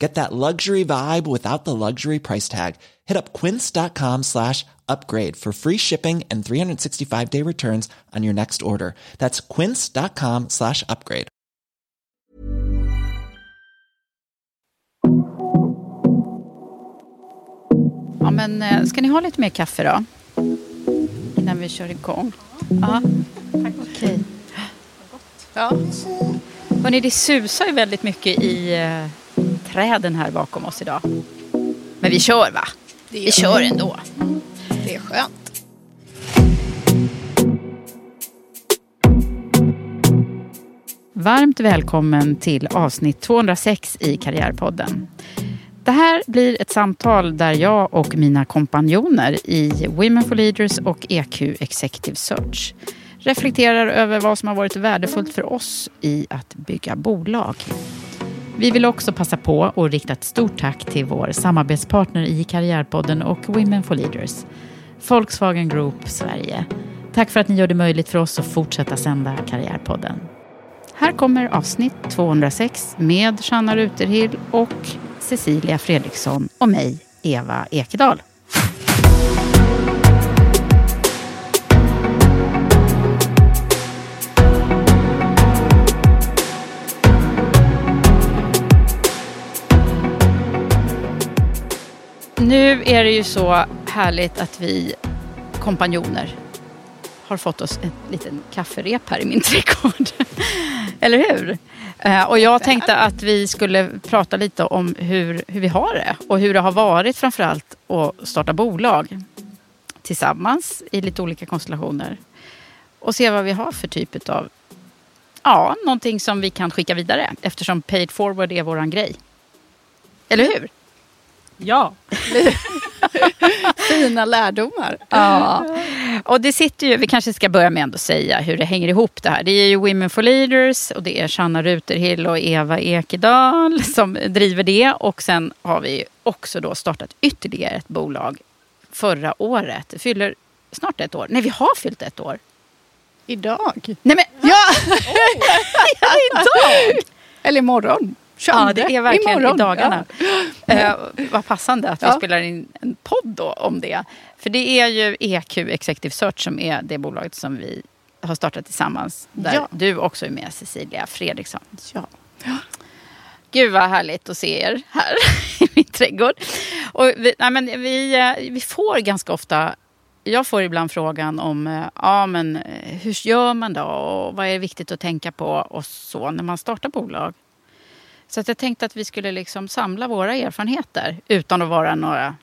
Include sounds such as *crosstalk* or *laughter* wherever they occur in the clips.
Get that luxury vibe without the luxury price tag. Hit up quince.com slash upgrade for free shipping and 365 day returns on your next order. That's quince.com slash upgrade. Ja, men eh, ska ni ha lite mer kaffe då? Innan vi kör igång. Ja, okej. Ja. Hörrni, det susar ju väldigt mycket i eh, träden här bakom oss idag. Men vi kör va? Vi kör ändå. Det är skönt. Varmt välkommen till avsnitt 206 i Karriärpodden. Det här blir ett samtal där jag och mina kompanjoner i Women for Leaders och EQ Executive Search reflekterar över vad som har varit värdefullt för oss i att bygga bolag. Vi vill också passa på att rikta ett stort tack till vår samarbetspartner i Karriärpodden och Women for Leaders, Volkswagen Group Sverige. Tack för att ni gör det möjligt för oss att fortsätta sända Karriärpodden. Här kommer avsnitt 206 med Shanna Ruterhill och Cecilia Fredriksson och mig, Eva Ekedal. Nu är det ju så härligt att vi kompanjoner har fått oss en liten kafferep här i min *laughs* trädgård. Eller hur? Eh, och jag tänkte att vi skulle prata lite om hur, hur vi har det och hur det har varit framförallt att starta bolag tillsammans i lite olika konstellationer. Och se vad vi har för typ av, ja, någonting som vi kan skicka vidare eftersom paid forward är våran grej. Eller hur? Ja. *laughs* Fina lärdomar. Ja. Och det sitter ju, vi kanske ska börja med att säga hur det hänger ihop det här. Det är ju Women for Leaders och det är Shanna Ruterhill och Eva Ekedal som driver det. Och sen har vi också då startat ytterligare ett bolag förra året. Det fyller snart ett år. Nej, vi har fyllt ett år. Idag. Nej men, Ja! *laughs* *laughs* ja idag! Eller imorgon. 22. Ja, det är verkligen Imorgon. i dagarna. Ja. Eh, vad passande att vi Ja. spelar in en podd då om det. För det är ju EQ Executive Search som är det bolaget som vi har startat tillsammans. Där Ja. du också är med, Cecilia Fredriksson. Ja. Gud vad härligt att se er här *laughs* i min trädgård. Och vi, nej men vi, eh, vi får ganska ofta, jag får ibland frågan om eh, ja, men, eh, hur gör man då och vad är viktigt att tänka på och så när man startar bolag. Så att jag tänkte att vi skulle liksom samla våra erfarenheter utan att vara några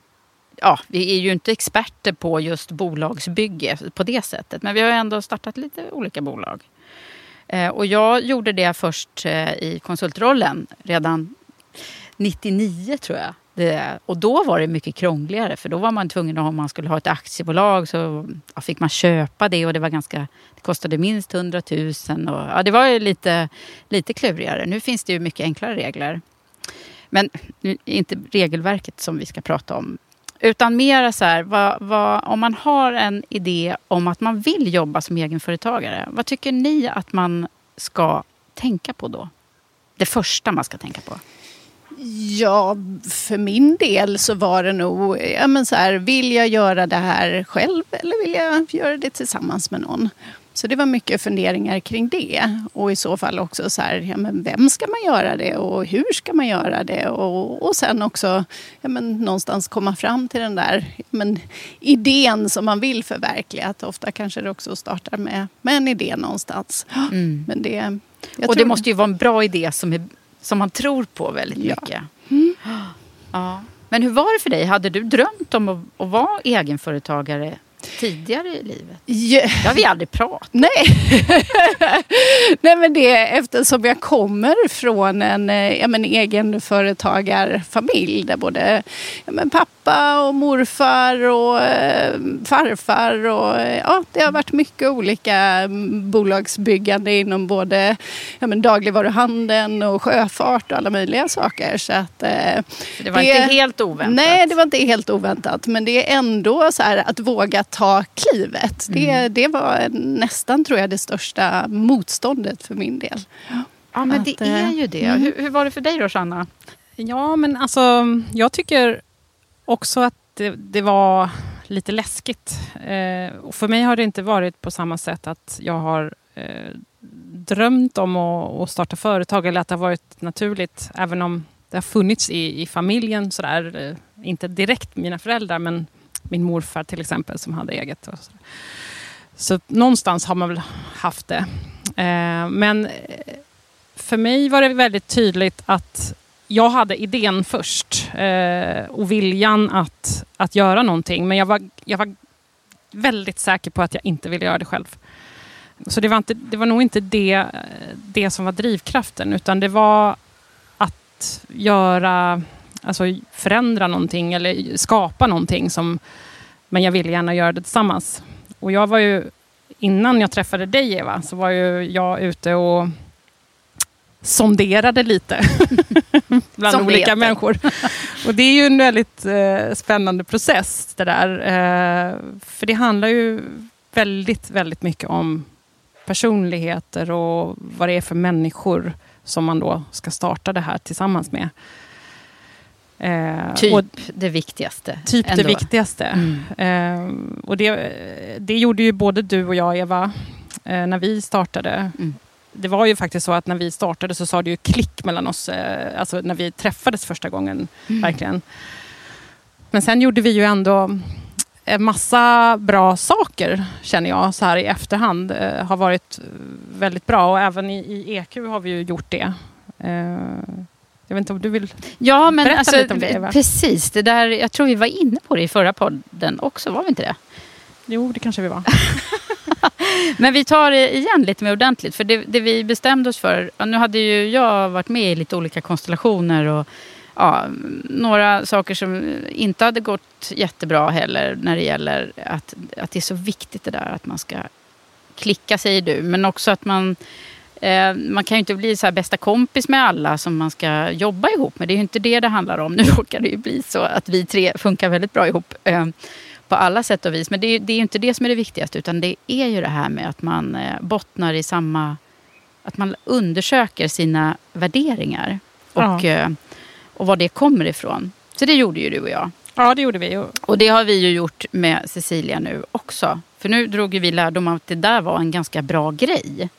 Ja, vi är ju inte experter på just bolagsbygge på det sättet. Men vi har ändå startat lite olika bolag. Eh, och jag gjorde det först eh, i konsultrollen redan 99 tror jag. Det, och då var det mycket krångligare för då var man tvungen att om man skulle ha ett aktiebolag så ja, fick man köpa det och det var ganska det kostade minst 100 000 och ja, det var ju lite, lite klurigare. Nu finns det ju mycket enklare regler. Men inte regelverket som vi ska prata om Utan mer så här, vad, vad, om man har en idé om att man vill jobba som egenföretagare. Vad tycker ni att man ska tänka på då? Det första man ska tänka på. Ja, för min del så var det nog, ja men så här, vill jag göra det här själv eller vill jag göra det tillsammans med någon? Så det var mycket funderingar kring det. Och i så fall också så här, ja men vem ska man göra det och hur ska man göra det? Och, och sen också ja men någonstans komma fram till den där ja men, idén som man vill förverkliga. Att ofta kanske det också startar med, med en idé någonstans. Mm. Men det, och det måste ju vara en bra idé som, är, som man tror på väldigt Ja. mycket. Ja. Men hur var det för dig? Hade du drömt om att, att vara egenföretagare tidigare i livet? Ja. Det har vi aldrig pratat Nej. *laughs* Nej men det eftersom jag kommer från en eh, ja, men, egenföretagarfamilj där både ja, men, pappa och morfar och eh, farfar och eh, ja, det har varit mycket olika mm, bolagsbyggande inom både ja, men, dagligvaruhandeln och sjöfart och alla möjliga saker. Så att, eh, Det var inte helt oväntat. Nej, det var inte helt oväntat. Men det är ändå så här att våga ta klivet. Det, Mm. det var nästan, tror jag, det största motståndet för min del. Ja, men Att, det är ju det. mm. Hur, hur var det för dig då, Sanna? Ja, men alltså jag tycker också att det, det var lite läskigt. Eh, och för mig har det inte varit på samma sätt att jag har eh, drömt om att, att starta företag eller att det har varit naturligt, även om det har funnits i, i familjen sådär. Eh, inte direkt mina föräldrar, men min morfar till exempel som hade eget. Och så. så någonstans har man väl haft det. Eh, men eh, för mig var det väldigt tydligt att jag hade idén först eh, och viljan att, att göra någonting. Men jag var, jag var väldigt säker på att jag inte ville göra det själv. Så det var, inte, det var nog inte det, eh, det som var drivkraften, utan det var att göra, alltså förändra någonting eller skapa någonting. Som, men jag ville gärna göra det tillsammans. Och jag var ju, innan jag träffade dig Eva, så var ju jag ute och sonderade lite *laughs* bland Som olika människor. Och det är ju en väldigt eh, spännande process det där. Eh, för det handlar ju väldigt, väldigt mycket om personligheter och vad det är för människor som man då ska starta det här tillsammans med. Eh, Typ och det viktigaste. typ det ändå. viktigaste. Mm. Eh, och det, det gjorde ju både du och jag, Eva, eh, när vi startade. Mm. Det var ju faktiskt så att när vi startade så sa det ju klick mellan oss, eh, alltså när vi träffades första gången, Mm. verkligen. Men sen gjorde vi ju ändå en massa bra saker, känner jag, så här i efterhand. Eh, har varit väldigt bra och även i, i EQ har vi ju gjort det. Jag vet inte om du vill... Ja, men Berätta alltså, lite om det, Eva. precis. Det där, jag tror vi var inne på det i förra podden också, var vi inte det? Jo, det kanske vi var. *laughs* Men vi tar det igen lite mer ordentligt. För det, det vi bestämde oss för, nu hade ju jag varit med i lite olika konstellationer och ja, några saker som inte hade gått jättebra heller när det gäller att, att det är så viktigt det där att man ska klicka, säger du. Men också att man man kan ju inte bli så här bästa kompis med alla som man ska jobba ihop med. Det är ju inte det det handlar om. *laughs* Nu råkar det ju bli så att vi tre funkar väldigt bra ihop. Eh, på alla sätt och vis. Men det är, det är ju inte det som är det viktigaste. Utan det är ju det här med att man eh, bottnar i samma... Att man undersöker sina värderingar. Och, Ja. eh, och var det kommer ifrån. Så det gjorde ju du och jag. Ja, det gjorde vi. Och det har vi ju gjort med Cecilia nu också. För nu drog ju vi lärdom av att det där var en ganska bra grej.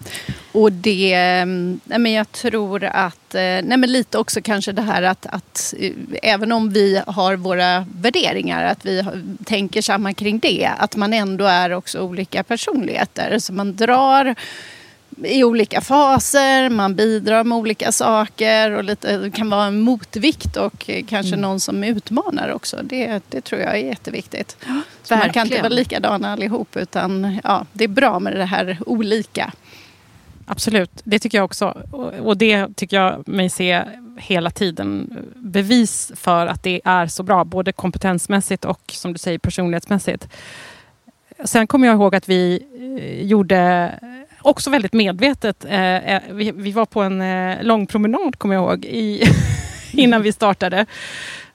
Och det, mm, nej men jag tror att, eh, nej men lite också kanske det här att, att eh, även om vi har våra värderingar, att vi tänker samma kring det, att man ändå är också olika personligheter. Så man drar i olika faser, man bidrar med olika saker och lite, det kan vara en motvikt och kanske någon som utmanar också. Det, det tror jag är jätteviktigt. Så man kan inte vara likadana allihop utan ja, det är bra med det här olika. Absolut, det tycker jag också. Och och det tycker jag mig se hela tiden bevis för att det är så bra, både kompetensmässigt och som du säger personlighetsmässigt. Sen kommer jag ihåg att vi eh, gjorde också väldigt medvetet, eh, eh, vi, vi var på en eh, lång promenad kommer jag ihåg, i, *laughs* innan vi startade.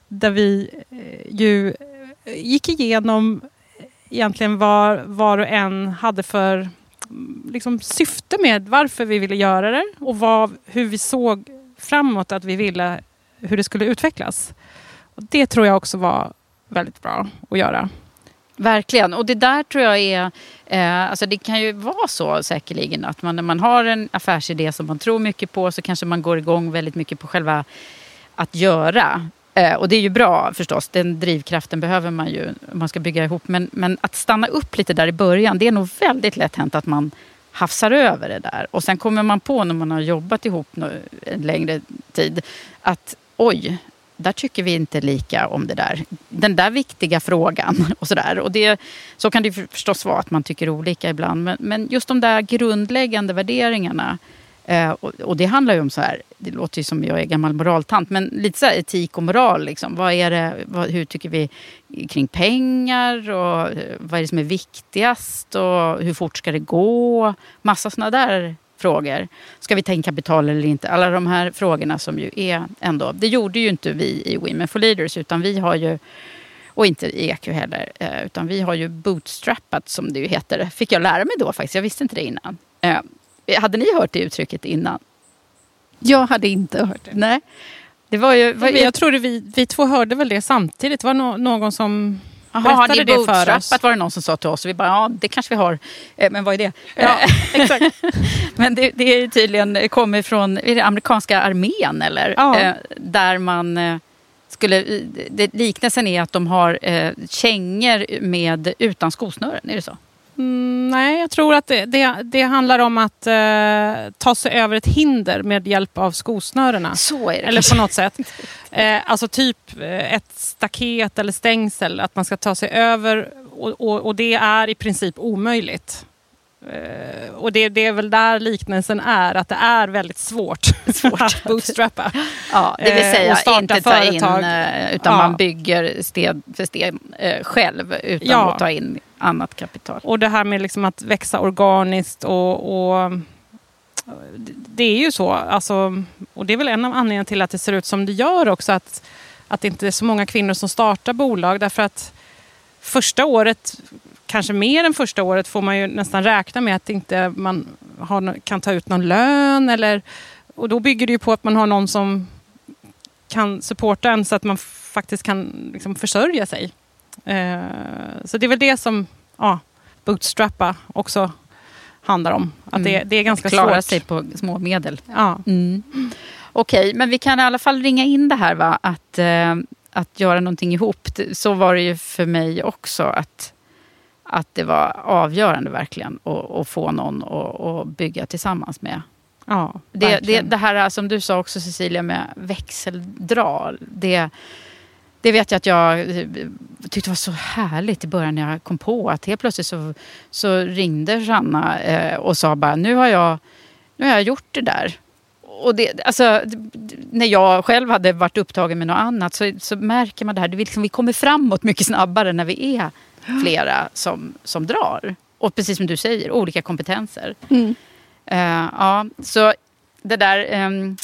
Där vi eh, ju eh, gick igenom eh, egentligen vad var och en hade för mm, liksom, syfte med varför vi ville göra det och vad, hur vi såg framåt att vi ville hur det skulle utvecklas. Och det tror jag också var väldigt bra att göra. Verkligen. Och det där tror jag är... Eh, alltså det kan ju vara så säkerligen att man, när man har en affärsidé som man tror mycket på så kanske man går igång väldigt mycket på själva att göra. Eh, och det är ju bra förstås, den drivkraften behöver man ju om man ska bygga ihop. Men, men att stanna upp lite där i början, det är nog väldigt lätt hänt att man hafsar över det där. Och sen kommer man på när man har jobbat ihop en längre tid att oj, där tycker vi inte lika om det där. Den där viktiga frågan. *laughs* och Så, där. Och det, så kan det förstås vara att man tycker olika ibland. Men, men just de där grundläggande värderingarna. Eh, och, och, det handlar ju om så här, det låter ju som jag är gammal moraltant, men lite så etik och moral. Liksom. Vad är det, vad, hur tycker vi kring pengar? Och eh, vad är det som är viktigast? Och hur fort ska det gå? Massa sådana där frågor. Ska vi ta in kapital eller inte? Alla de här frågorna som ju är ändå... Det gjorde ju inte vi i Women for Leaders utan vi har ju och inte i EQ heller. Eh, utan vi har ju bootstrappat som det ju heter. Fick jag lära mig då faktiskt. Jag visste inte det innan. Eh, hade ni hört det uttrycket innan? Jag hade inte hört det. Nej. Det var ju, var, jag tror vi, vi två hörde väl det samtidigt. Det var no, någon som Aha, har ni det för oss? var det någon som sa till oss. Vi bara, ja det kanske vi har. Eh, men vad är det? Ja, *laughs* exakt. *laughs* men det, det är tydligen kommer från är det amerikanska armén eller? Ja. Eh, där man skulle, det, liknelsen är att de har eh, kängor med, utan skosnören, är det så? Mm, nej, jag tror att det, det, det handlar om att eh, ta sig över ett hinder med hjälp av skosnörena. Så är det Eller på något sätt. *laughs* Eh, alltså typ eh, ett staket eller stängsel, att man ska ta sig över och, och, och det är i princip omöjligt. Uh, och det, det, är väl där liknelsen är, att det är väldigt svårt, *laughs* svårt. *laughs* att bootstrappa. Ja, det vill säga uh, inte ta in, utan ja. man bygger steg för steg själv utan ja. att ta in annat kapital. Och det här med liksom att växa organiskt och, och det är ju så. Alltså, och det är väl en av anledningarna till att det ser ut som det gör också. Att, att det inte är så många kvinnor som startar bolag. Därför att första året, kanske mer än första året, får man ju nästan räkna med att inte man har, kan ta ut någon lön. Eller, och då bygger det ju på att man har någon som kan supporta en så att man faktiskt kan liksom försörja sig. Eh, så det är väl det som ja, bootstrappa också handlar om. Att mm. det, det, är ganska Klara svårt. sig på små medel. Ja. Mm. Okej, okay, men vi kan i alla fall ringa in det här va? Att, eh, att göra någonting ihop. Så var det ju för mig också. Att, att det var avgörande verkligen att, få någon att, att bygga tillsammans med. Ja, det, det, det, här äh, som du sa också Cecilia med växeldrag. Det, det vet jag att jag äh, tyckte var så härligt i början när jag kom på att helt plötsligt så, så ringde Sanna äh, och sa bara nu har, jag, nu har jag gjort det där. Och det, alltså, när jag själv hade varit upptagen med något annat så, så märker man det här. Det liksom, vi kommer framåt mycket snabbare när vi är flera som, som drar. Och precis som du säger, olika kompetenser. Mm. Uh, ja, så det där um,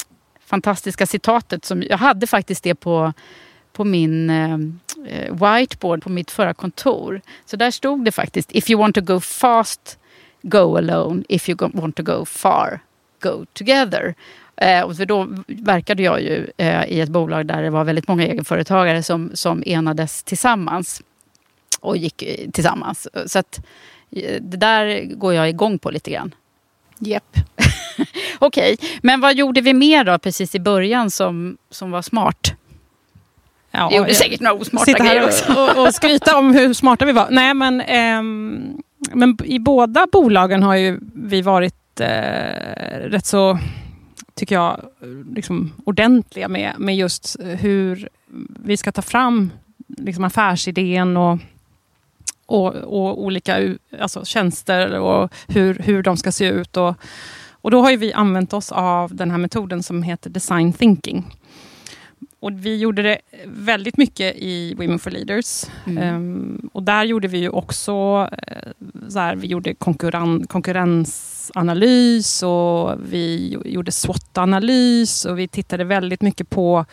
fantastiska citatet som jag hade faktiskt det på på min eh, whiteboard på mitt förra kontor. Så där stod det faktiskt If you want to go fast, go alone. If you want to go far, go together. Eh, och för då verkade jag ju eh, i ett bolag där det var väldigt många egenföretagare som, som enades tillsammans och gick eh, tillsammans. Så att, eh, det där går jag igång på lite grann. Japp. *laughs* Okej, okay. men vad gjorde vi mer då precis i början som, som var smart? Ja, vi gjorde säkert några osmarta grejer också. Och, och skryta om hur smarta vi var. Nej, men, ähm, men i båda bolagen har ju vi varit äh, rätt så, tycker jag, liksom ordentliga med, med just hur vi ska ta fram liksom affärsidén och, och, och olika alltså tjänster och hur, hur de ska se ut. Och, och då har vi använt oss av den här metoden som heter design thinking. Och vi gjorde det väldigt mycket i Women for Leaders. Mm. Um, och där gjorde vi ju också uh, så här, vi gjorde konkurren konkurrensanalys och vi gjorde SWOT-analys och vi tittade väldigt mycket på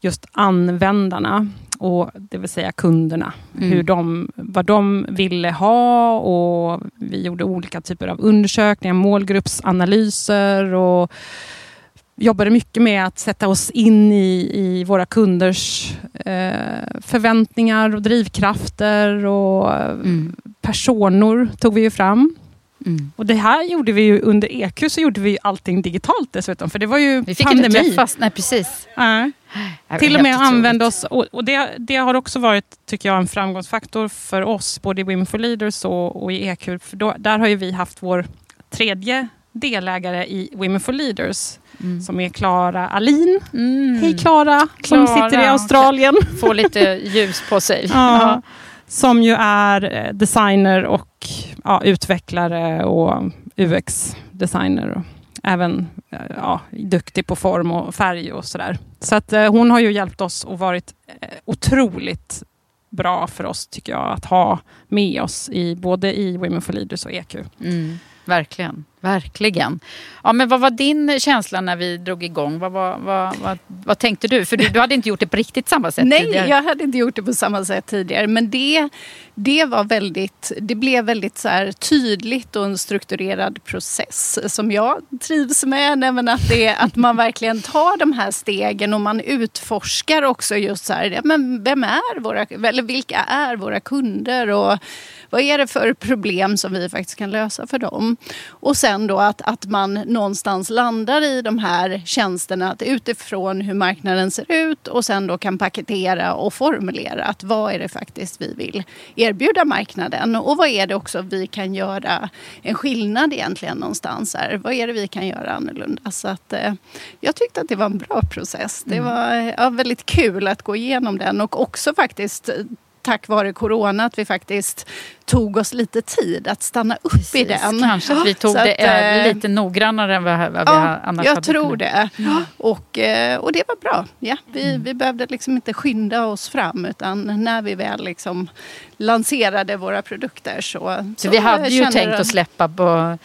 just användarna, och det vill säga kunderna. Mm. Hur de, vad de ville ha och vi gjorde olika typer av undersökningar, målgruppsanalyser och jobbade mycket med att sätta oss in i, i våra kunders eh, förväntningar och drivkrafter och Mm. personer tog vi ju fram. Mm. Och det här gjorde vi ju under EQ så gjorde vi allting digitalt dessutom. För det var ju Vi fick pandemi. inte träffas. Nej, precis. Var Till och med använda oss, och, och det, det har också varit, tycker jag, en framgångsfaktor för oss, både i Women for Leaders och, och i EQ. För då, där har ju vi haft vår tredje delägare i Women for Leaders, Mm. som är Klara Alin. Mm. Hej Klara, som sitter i Australien. Få lite *laughs* ljus på sig. Ja, som ju är eh, designer och ja, utvecklare och UX-designer. Och även eh, ja, duktig på form och färg och sådär. Så att eh, hon har ju hjälpt oss och varit eh, otroligt bra för oss, tycker jag, att ha med oss i både i Women for Leaders och EQ. Mm, verkligen, verkligen. Ja, men vad var din känsla när vi drog igång? Vad, vad, vad, vad, vad tänkte du? För du, du hade inte gjort det på riktigt samma sätt Nej, tidigare. jag hade inte gjort det på samma sätt tidigare. Men det, det var väldigt, det blev väldigt så här tydligt och en strukturerad process som jag trivs med. Nej, men att, det, att man verkligen tar de här stegen och man utforskar också just så här, men vem är våra, eller vilka är våra kunder och vad är det för problem som vi faktiskt kan lösa för dem? Och sen då att, att man någonstans landar i de här tjänsterna att utifrån hur marknaden ser ut och sen då kan paketera och formulera att vad är det faktiskt vi vill erbjuda marknaden och vad är det också vi kan göra en skillnad egentligen någonstans här. Vad är det vi kan göra annorlunda? Så att eh, jag tyckte att det var en bra process. Det var ja, väldigt kul att gå igenom den och också faktiskt tack vare corona att vi faktiskt tog oss lite tid att stanna upp i Precis, den. Kanske att vi tog Så det att, eh, lite noggrannare än vad, vad vi Ja, annars jag hade tror kunnat. det. Och, eh, och det var bra. Ja, vi, vi behövde liksom inte skynda oss fram utan när vi väl liksom lanserade våra produkter så... Så vi hade ju tänkt den- att släppa på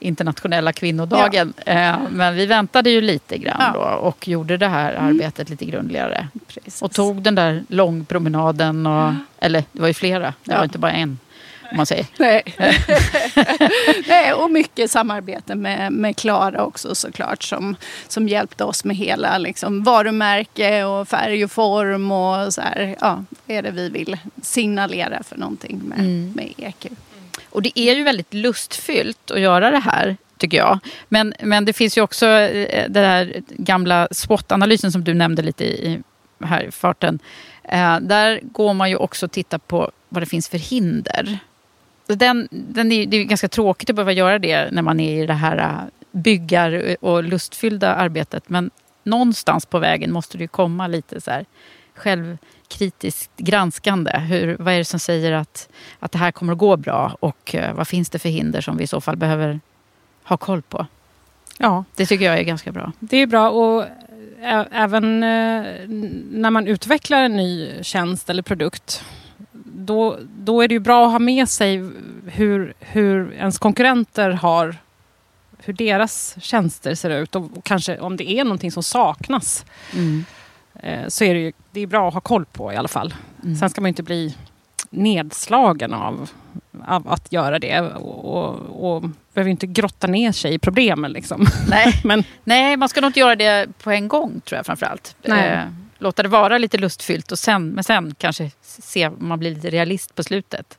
internationella kvinnodagen. Eh, men vi väntade ju lite grann Ja. då och gjorde det här arbetet lite grundligare. Precis. Och tog den där långpromenaden. Och, eller det var ju flera, det Ja. var inte bara en. Om man säger. Nej. *laughs* *laughs* Nej, och mycket samarbete med, med Klara också såklart som, som hjälpte oss med hela liksom, varumärke och färg och form och så här. Ja, är det vi vill signalera för någonting med, Mm. med EQ? Och det är ju väldigt lustfyllt att göra det här, tycker jag. Men, men det finns ju också eh, den där gamla SWOT-analysen som du nämnde lite i här i farten. Eh, där går man ju också och tittar på vad det finns för hinder. Den, den är, det är ganska tråkigt att behöva göra det när man är i det här eh, byggar och lustfyllda arbetet. Men någonstans på vägen måste det ju komma lite så här självkritiskt granskande. Hur, vad är det som säger att, att det här kommer att gå bra? Och eh, vad finns det för hinder som vi i så fall behöver ha koll på? Ja, Det tycker jag är ganska bra. det är bra. Och även eh, när man utvecklar en ny tjänst eller produkt då, då är det ju bra att ha med sig hur, hur ens konkurrenter har hur deras tjänster ser ut och, och kanske om det är någonting som saknas Mm. Eh, så är det ju det är bra att ha koll på i alla fall. Mm. Sen ska man inte bli nedslagen av, av att göra det och, och, och behöver inte grotta ner sig i problemen. Liksom. Nej. *laughs* Men Nej, man ska nog inte göra det på en gång tror jag framförallt. Nej. Eh, låta det vara lite lustfyllt och sen, men sen kanske se om man blir lite realist på slutet.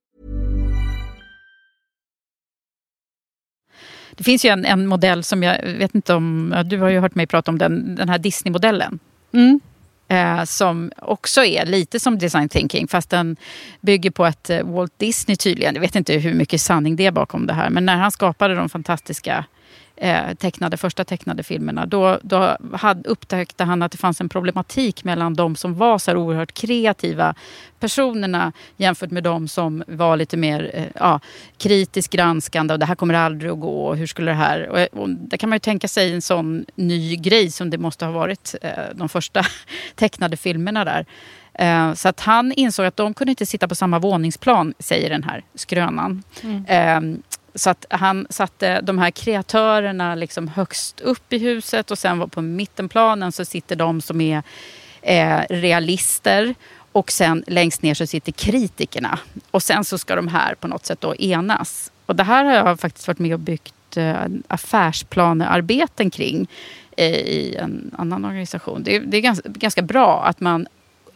Det finns ju en, en modell som jag vet inte om... Du har ju hört mig prata om den, den här Disney-modellen. Mm. Eh, som också är lite som design thinking fast den bygger på att eh, Walt Disney tydligen, jag vet inte hur mycket sanning det är bakom det här, men när han skapade de fantastiska eh, tecknade, första tecknade filmerna, då, då hade, upptäckte han att det fanns en problematik mellan de som var så här oerhört kreativa personerna jämfört med de som var lite mer eh, ja, kritiskt granskande och det här kommer aldrig att gå och hur skulle det här... Och, och det kan man ju tänka sig en sån ny grej som det måste ha varit eh, de första *laughs* tecknade filmerna där. Eh, Så att han insåg att de kunde inte sitta på samma våningsplan, säger den här skrönan. Eh, så att han satte de här kreatörerna liksom högst upp i huset och sen var på mittenplanen så sitter de som är eh, realister och sen längst ner så sitter kritikerna. Och sen så ska de här på något sätt då enas. Och det här har jag faktiskt varit med och byggt eh, affärsplanearbeten kring eh, i en annan organisation. Det är, det är ganska, ganska bra att man,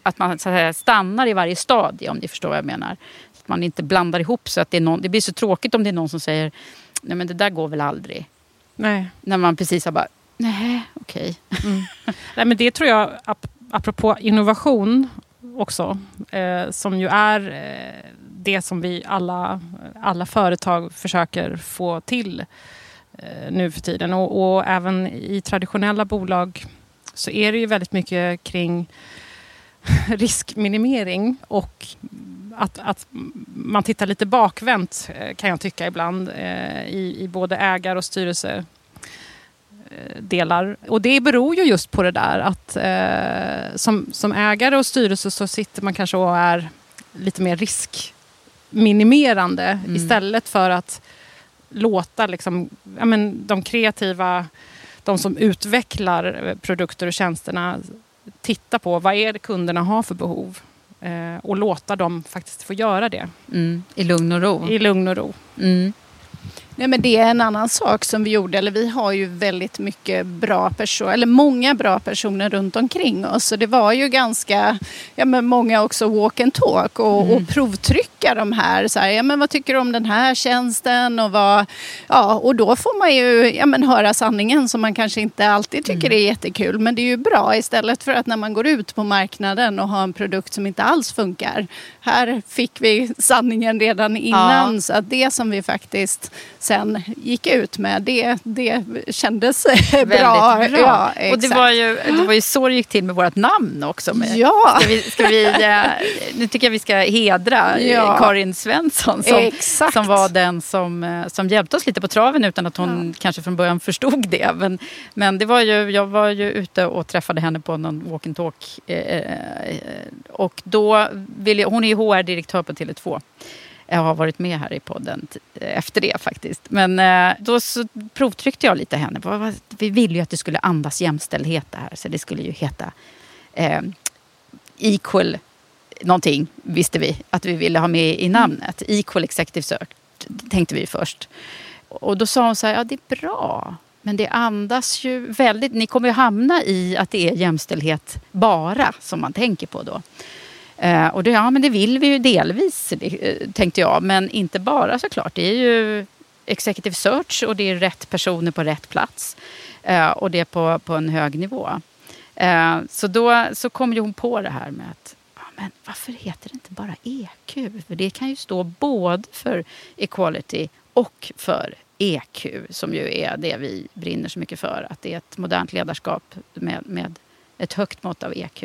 att man så att säga, stannar i varje stadie om ni förstår vad jag menar. Att man inte blandar ihop så att det är någon, det blir så tråkigt om det är någon som säger nej men det där går väl aldrig. Nej. När man precis har bara, nej okej. *laughs* Nej, men det tror jag, ap- apropå innovation också, eh, som ju är eh, det som vi alla, alla företag försöker få till eh, nu för tiden. Och, och även i traditionella bolag så är det ju väldigt mycket kring *laughs* riskminimering och att, att man tittar lite bakvänt eh, kan jag tycka ibland eh, i, i både ägar och styrelse delar. Och det beror ju just på det där att eh, som, som ägare och styrelse så sitter man kanske och är lite mer riskminimerande Mm. istället för att låta liksom, ja, men, de kreativa, de som utvecklar produkter och tjänsterna titta på vad är det kunderna har för behov eh, och låta dem faktiskt få göra det Mm, I lugn och ro. i lugn och ro. Mm. Nej, men det är en annan sak som vi gjorde. Eller vi har ju väldigt mycket bra personer, eller många bra personer runt omkring oss. Så det var ju ganska, ja men många också walk and talk och, och provtrycka de här. Så här, ja men vad tycker du om den här tjänsten? Och, vad, ja, och då får man ju ja, men höra sanningen som man kanske inte alltid tycker är jättekul. Men det är ju bra istället för att när man går ut på marknaden och har en produkt som inte alls funkar. Här fick vi sanningen redan innan. Så att det som vi faktiskt sen gick ut med, det, det kändes *laughs* bra. Bra. Ja, och det var, ju, det var ju så det gick till med vårt namn också. Med, Ja. Ska vi, ska vi, eh, nu tycker jag vi ska hedra eh, Ja. Karin Svensson som, Exakt. som var den som, eh, som hjälpte oss lite på traven utan att hon kanske från början förstod det. Men, men det var ju, jag var ju ute och träffade henne på någon walk and talk. Eh, och då ville hon är ju HR-direktör på Tele2. Jag har varit med här i podden efter det faktiskt. Men eh, då så provtryckte jag lite henne. Vi ville ju att det skulle andas jämställdhet det här. Så det skulle ju heta eh, equal någonting visste vi att vi ville ha med i namnet. Equal Executive Search tänkte vi först. Och då sa hon så här, ja det är bra. Men det andas ju väldigt, ni kommer ju hamna i att det är jämställdhet bara som man tänker på då. Eh, och det, ja men det vill vi ju delvis eh, tänkte jag. Men inte bara såklart. Det är ju Executive Search och det är rätt personer på rätt plats. Eh, och det är på, på en hög nivå. Eh, så då så kom ju hon på det här med att men varför heter det inte bara EQ? För det kan ju stå både för equality och för EQ som ju är det vi brinner så mycket för. Att det är ett modernt ledarskap med, med ett högt mått av EQ.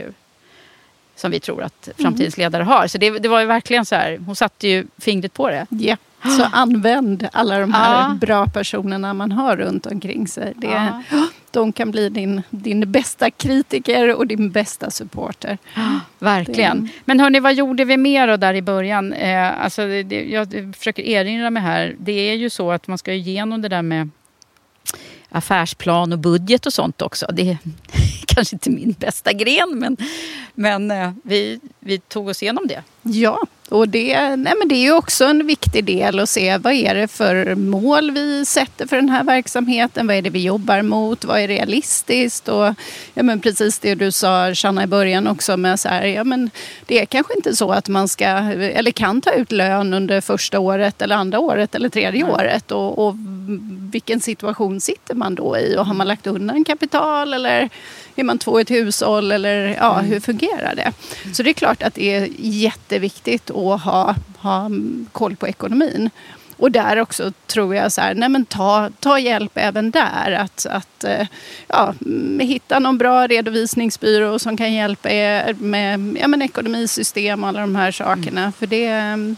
Som vi tror att framtidens ledare har. Så det, det var ju verkligen så här, hon satte ju fingret på det. Ja. Så *gasps* använd alla de här Ja. bra personerna man har runt omkring sig. Det, Ja. *gasps* De kan bli din, din bästa kritiker och din bästa supporter. *gasps* Verkligen. Det- Men hörni, vad gjorde vi mer då där i början? Eh, alltså, det, jag försöker erinra mig här. Det är ju så att man ska igenom det där med affärsplan och budget och sånt också. Det *laughs* kanske inte min bästa gren, men, men eh, vi, vi tog oss igenom det. Ja, och det, nej men det är ju också en viktig del att se vad är det för mål vi sätter för den här verksamheten. Vad är det vi jobbar mot? Vad är realistiskt? Och ja, men precis det du sa, Shanna, i början också med så här, ja, men det är kanske inte så att man ska eller kan ta ut lön under första året eller andra året eller tredje året. Och, och vilken situation sitter man då i? Och har man lagt undan kapital eller är man två i ett hushåll? Eller ja, hur fungerar det? Så det är klart att det är jätteviktigt att ha, ha mm, koll på ekonomin. Och där också tror jag så här, nej men ta, ta hjälp även där. Att, att eh, ja, mm, hitta någon bra redovisningsbyrå som kan hjälpa er med ja, men ekonomisystem och alla de här sakerna. För det,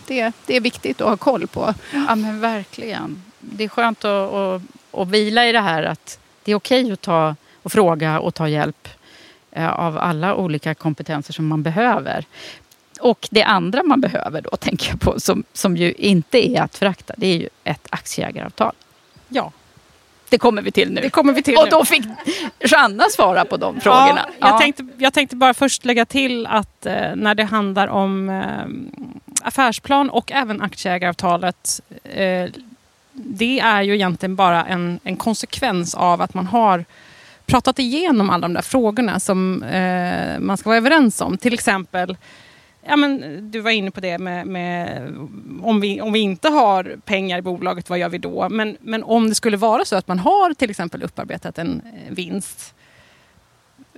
det, det är viktigt att ha koll på. Ja, men verkligen. Det är skönt att, att, att vila i det här att det är okej att ta och fråga och ta hjälp eh, av alla olika kompetenser som man behöver. Och det andra man behöver då, tänker jag på, som, som ju inte är att förakta, det är ju ett aktieägaravtal. Ja. Det kommer vi till nu. Det kommer vi till och nu. då fick Joanna svara på de frågorna. Ja, jag, ja. Tänkte, jag tänkte bara först lägga till att eh, när det handlar om eh, affärsplan och även aktieägaravtalet eh, det är ju egentligen bara en, en konsekvens av att man har pratat igenom alla de där frågorna som eh, man ska vara överens om. Till exempel, ja, men, du var inne på det med, med om, vi, om vi inte har pengar i bolaget, vad gör vi då? Men, men om det skulle vara så att man har till exempel upparbetat en eh, vinst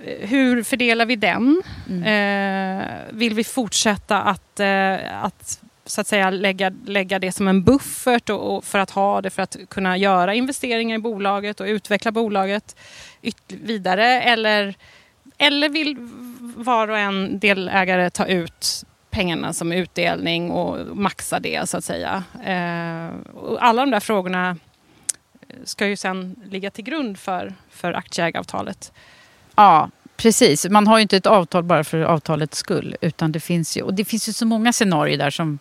eh, hur fördelar vi den? Eh, vill vi fortsätta att, eh, att så att säga lägga, lägga det som en buffert och, och för att ha det för att kunna göra investeringar i bolaget och utveckla bolaget vidare? Eller, eller vill var och en delägare ta ut pengarna som utdelning och maxa det så att säga? Eh, alla de där frågorna eh, ska ju sen ligga till grund för, för aktieägaravtalet. Ja, precis. Man har ju inte ett avtal bara för avtalets skull. Utan det finns ju, och det finns ju så många scenarier där som,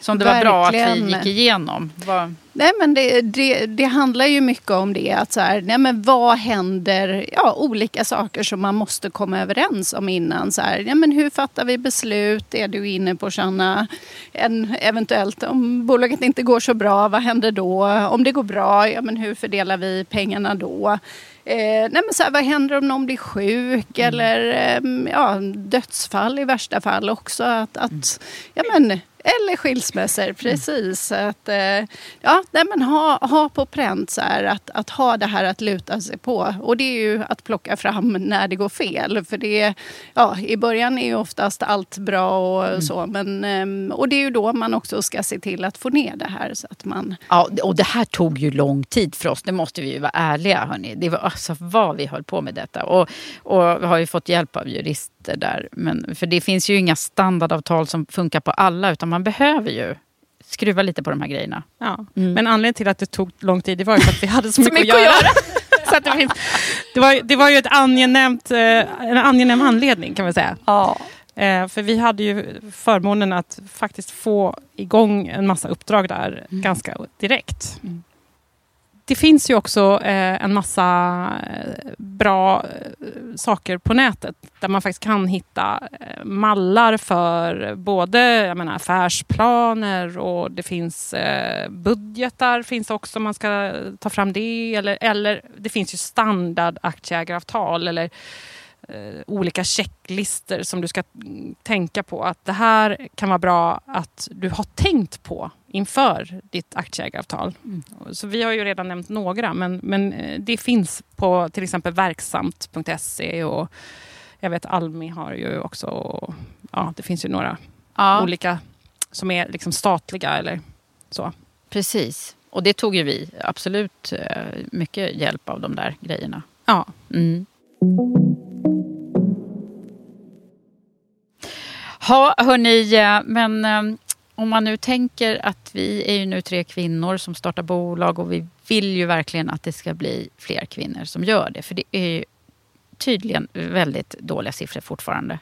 som det var bra att vi Verkligen. gick igenom. Vad- Nej, men det, det, det handlar ju mycket om det. Att så här, nej, men vad händer? Ja, olika saker som man måste komma överens om innan. Så här, nej, men hur fattar vi beslut? Är du inne på, Shanna? En, eventuellt om bolaget inte går så bra, vad händer då? Om det går bra, ja, men hur fördelar vi pengarna då? Eh, nej men så här, vad händer om någon blir sjuk eller eh, ja, dödsfall i värsta fall också? Att, att, ja, men, Eller skilsmässor, precis. Att, eh, ja, nej, men ha, ha på pränt så här, att, att ha det här att luta sig på. Och det är ju att plocka fram när det går fel. För det, ja, i början är ju oftast allt bra och Mm. så. Men, ehm, och det är ju då man också ska se till att få ner det här. Så att man, Ja, och det här tog ju lång tid för oss, det måste vi ju vara ärliga. Hörni. Det var alltså vad vi höll på med detta. Och, och vi har ju fått hjälp av jurister där. Men, för det finns ju inga standardavtal som funkar på alla, utan man behöver ju skruva lite på de här grejerna. Ja. Mm. Men anledningen till att det tog lång tid det var ju för att vi hade så Så mycket, mycket att att göra. *laughs* så att det, finns, det, var, det var ju ett angenämt, eh, en angenäm anledning kan man säga. Ja. Eh, för vi hade ju förmånen att faktiskt få igång en massa uppdrag där ganska direkt. Mm. Det finns ju också eh, en massa eh, bra eh, saker på nätet där man faktiskt kan hitta eh, mallar för både jag menar, affärsplaner och det finns eh, budgetar finns också om man ska ta fram det. Eller, eller det finns ju standard aktieägaravtal eller eh, olika checklister som du ska mm, tänka på. Att det här kan vara bra att du har tänkt på inför ditt aktieägaravtal. Så vi har ju redan nämnt några, men, men eh, det finns på till exempel verksamt.se och jag vet Almi har ju också, och, ja det finns ju några Ja. olika som är liksom statliga eller så. Precis. Och det tog ju vi absolut eh, mycket hjälp av de där grejerna. Ja. Mm. Ha, hörni, eh, men eh, om man nu tänker att vi är ju nu tre kvinnor som startar bolag och vi vill ju verkligen att det ska bli fler kvinnor som gör det. För det är ju tydligen väldigt dåliga siffror fortfarande.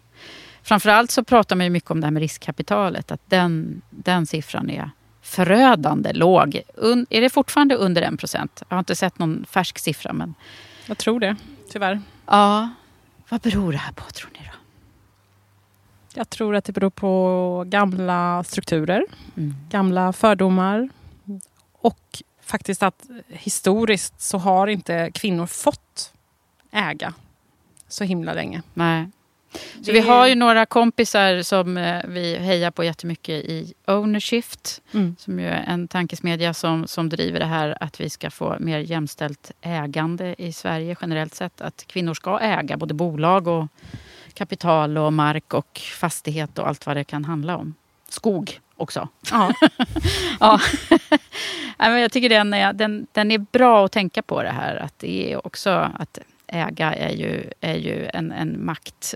Framförallt så pratar man ju mycket om det här med riskkapitalet. Att den, den siffran är förödande låg. Un, är det fortfarande under en procent? Jag har inte sett någon färsk siffra. Men Jag tror det, tyvärr. ja, vad beror det här på tror ni då? Jag tror att det beror på gamla strukturer, Mm. gamla fördomar och faktiskt att historiskt så har inte kvinnor fått äga så himla länge. Nej. Så Det- vi har ju några kompisar som eh, vi hejar på jättemycket i Ownershift. Mm. Som ju är en tankesmedja som, som driver det här att vi ska få mer jämställt ägande i Sverige generellt sett. Att kvinnor ska äga både bolag och kapital och mark och fastighet och allt vad det kan handla om. Skog också. Ja. *laughs* ja. *laughs* Jag tycker den är, den, den är bra att tänka på det här. Att det är också att äga är ju, är ju en, en makt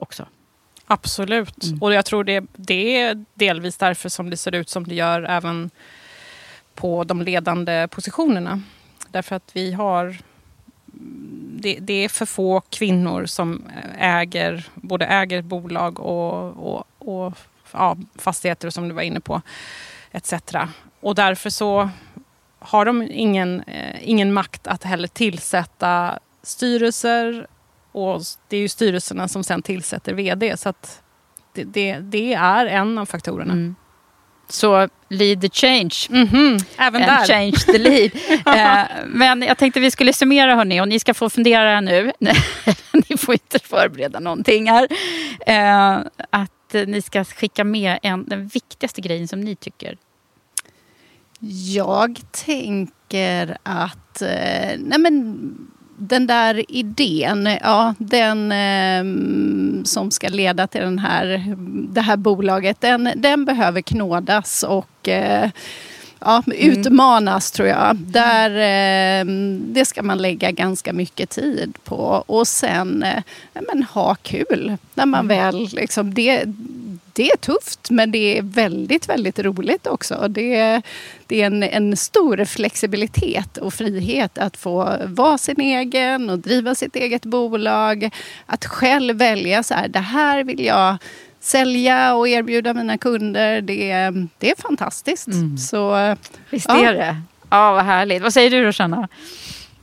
också. Absolut. Mm. Och jag tror det, det är delvis därför som det ser ut som det gör även på de ledande positionerna. Därför att vi har... Det, det är för få kvinnor som äger, både äger bolag och, och, och ja, fastigheter som du var inne på, etc. Och därför så har de ingen, eh, ingen makt att heller tillsätta styrelser och det är ju styrelserna som sen tillsätter vd. Så det, det, det är en av faktorerna. Mm. Så lead the change. Mhm, Även And där. change the lead. *laughs* eh, men jag tänkte vi skulle summera hörni och ni ska få fundera nu. *laughs* ni får inte förbereda någonting här. Eh, att ni ska skicka med en, den viktigaste grejen som ni tycker. Jag tänker att eh, nej men, den där idén, ja, den eh, som ska leda till den här, det här bolaget, den, den behöver knådas och eh, ja, utmanas tror jag. Där, eh, det ska man lägga ganska mycket tid på. Och sen eh, men, ha kul när man väl liksom, det, det är tufft men det är väldigt, väldigt roligt också. Det, det är en, en stor flexibilitet och frihet att få vara sin egen och driva sitt eget bolag. Att själv välja så här, det här vill jag sälja och erbjuda mina kunder. Det, är- det är fantastiskt. Så, Visst Ja. är det? Ja, vad härligt. Vad säger du Rosanna?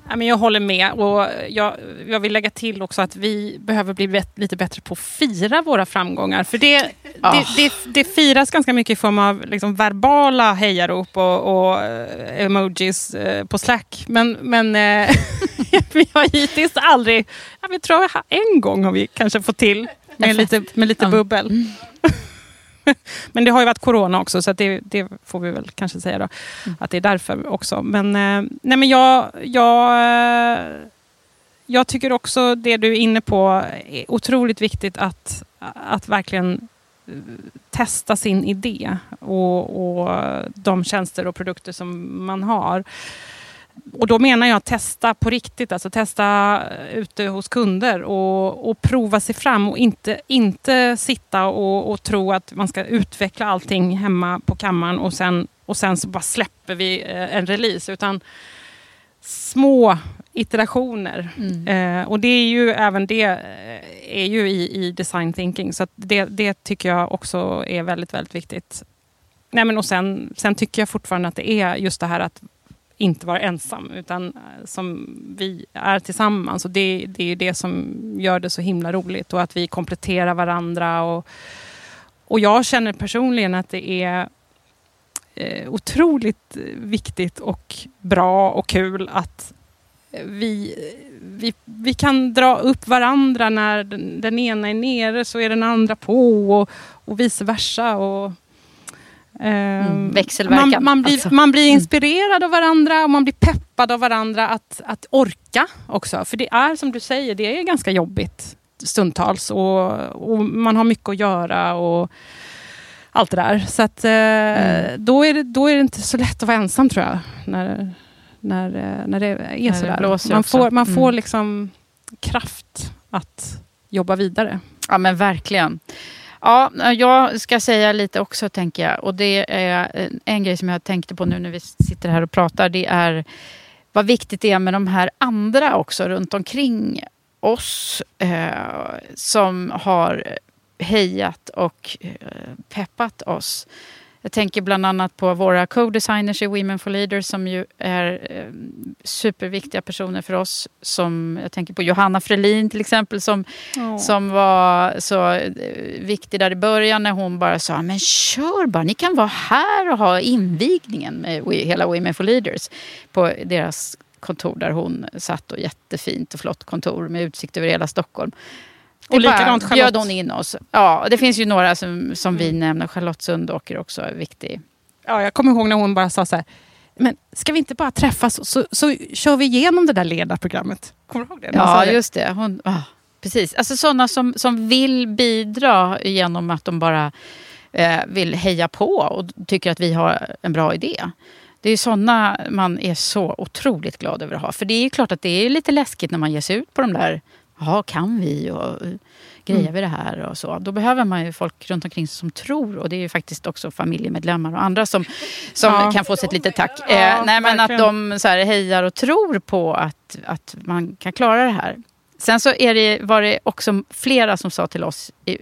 Ja, men jag håller med. Och jag, jag vill lägga till också att vi behöver bli bet- lite bättre på att fira våra framgångar. För det, Ah. det, det, det firas ganska mycket i form av liksom verbala hejarop och, och eh, emojis eh, på Slack. Men, men eh, *laughs* vi har hittills aldrig... Ja, vi tror en gång har vi kanske fått till med lite, med lite bubbel. *laughs* Men det har ju varit corona också, så det, det, får vi väl kanske säga då. Mm. Att det är därför också. Men, nej, men jag, jag, jag tycker också det du är inne på är otroligt viktigt att, att verkligen testa sin idé och, och de tjänster och produkter som man har och då menar jag testa på riktigt, alltså testa ute hos kunder och, och prova sig fram och inte, inte sitta och, och, tro att man ska utveckla allting hemma på kammaren och sen, och sen så bara släpper vi eh, en release. Utan små iterationer. Mm. Eh, och det är ju även det eh, är ju i, i design thinking. Så det, det tycker jag också är väldigt, väldigt viktigt. Nej, men och sen, sen tycker jag fortfarande att det är just det här att inte vara ensam, utan eh, som vi är tillsammans. Och det, det är det som gör det så himla roligt och att vi kompletterar varandra. Och, och jag känner personligen att det är eh, otroligt viktigt och bra och kul att vi, vi, vi kan dra upp varandra när den, den ena är nere så är den andra på och, och vice versa. Och, Mm, ehm, växelverkan. Man, man, blir, alltså. man blir mm. inspirerad av varandra och man blir peppad av varandra att, att orka också. För det är som du säger, det är ganska jobbigt stundtals och, och man har mycket att göra och allt det där. Så att, eh, mm. då, är det, då är det inte så lätt att vara ensam tror jag. När, när, eh, när det är när sådär. Det man får, man får mm. liksom kraft att jobba vidare. Ja men verkligen. Ja, jag ska säga lite också tänker jag. Och det är en grej som jag tänkte på nu när vi sitter här och pratar. Det är vad viktigt det är med de här andra också runt omkring oss. Eh, som har hejat och eh, peppat oss. Jag tänker bland annat på våra co-designers i Women for Leaders som ju är eh, superviktiga personer för oss. Som, jag tänker på Johanna Frelin till exempel som, oh. som var så eh, viktig där i början när hon bara sa men kör bara, ni kan vara här och ha invigningen med hela Women for Leaders på deras kontor där hon satt och jättefint och flott kontor med utsikt över hela Stockholm. Och likadant Charlotte. bjöd hon in oss. Ja, det finns ju några som, som vi mm. nämner. Charlotte Sundåker också är viktig. Ja, jag kommer ihåg när hon bara sa så här. Men ska vi inte bara träffas så, så, så kör vi igenom det där ledarprogrammet? Kommer du ihåg det? Ja, just det. Hon, oh, precis. Alltså sådana som, som vill bidra genom att de bara eh, vill heja på och tycker att vi har en bra idé. Det är sådana man är så otroligt glad över att ha. För det är klart att det är lite läskigt när man ger sig ut på de där Jaha, kan vi? Och grejer mm. vi det här? Och så. Då behöver man ju folk runt omkring sig som tror. Och det är ju faktiskt också familjemedlemmar och andra som, som ja. kan få sig ett litet tack. Ja, eh, nej, men att de så här, hejar och tror på att, att man kan klara det här. Sen så är det, var det också flera som sa till oss i,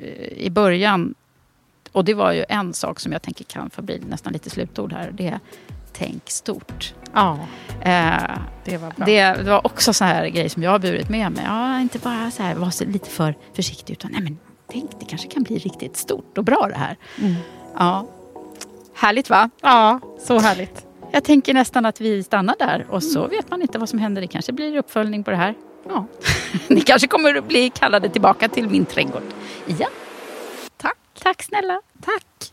i början och det var ju en sak som jag tänker kan få bli nästan lite slutord här. Det är tänk stort. Ja, eh, det var bra. Det var också så här grej som jag har burit med mig. Ja, inte bara så här, vara lite för försiktig utan nej men tänk det kanske kan bli riktigt stort och bra det här. Mm. Ja, Härligt va? Ja, så härligt. Jag tänker nästan att vi stannar där och så vet man inte vad som händer. Det kanske blir uppföljning på det här. Ja. *laughs* Ni kanske kommer att bli kallade tillbaka till min trädgård igen. Tack. Tack snälla. Tack.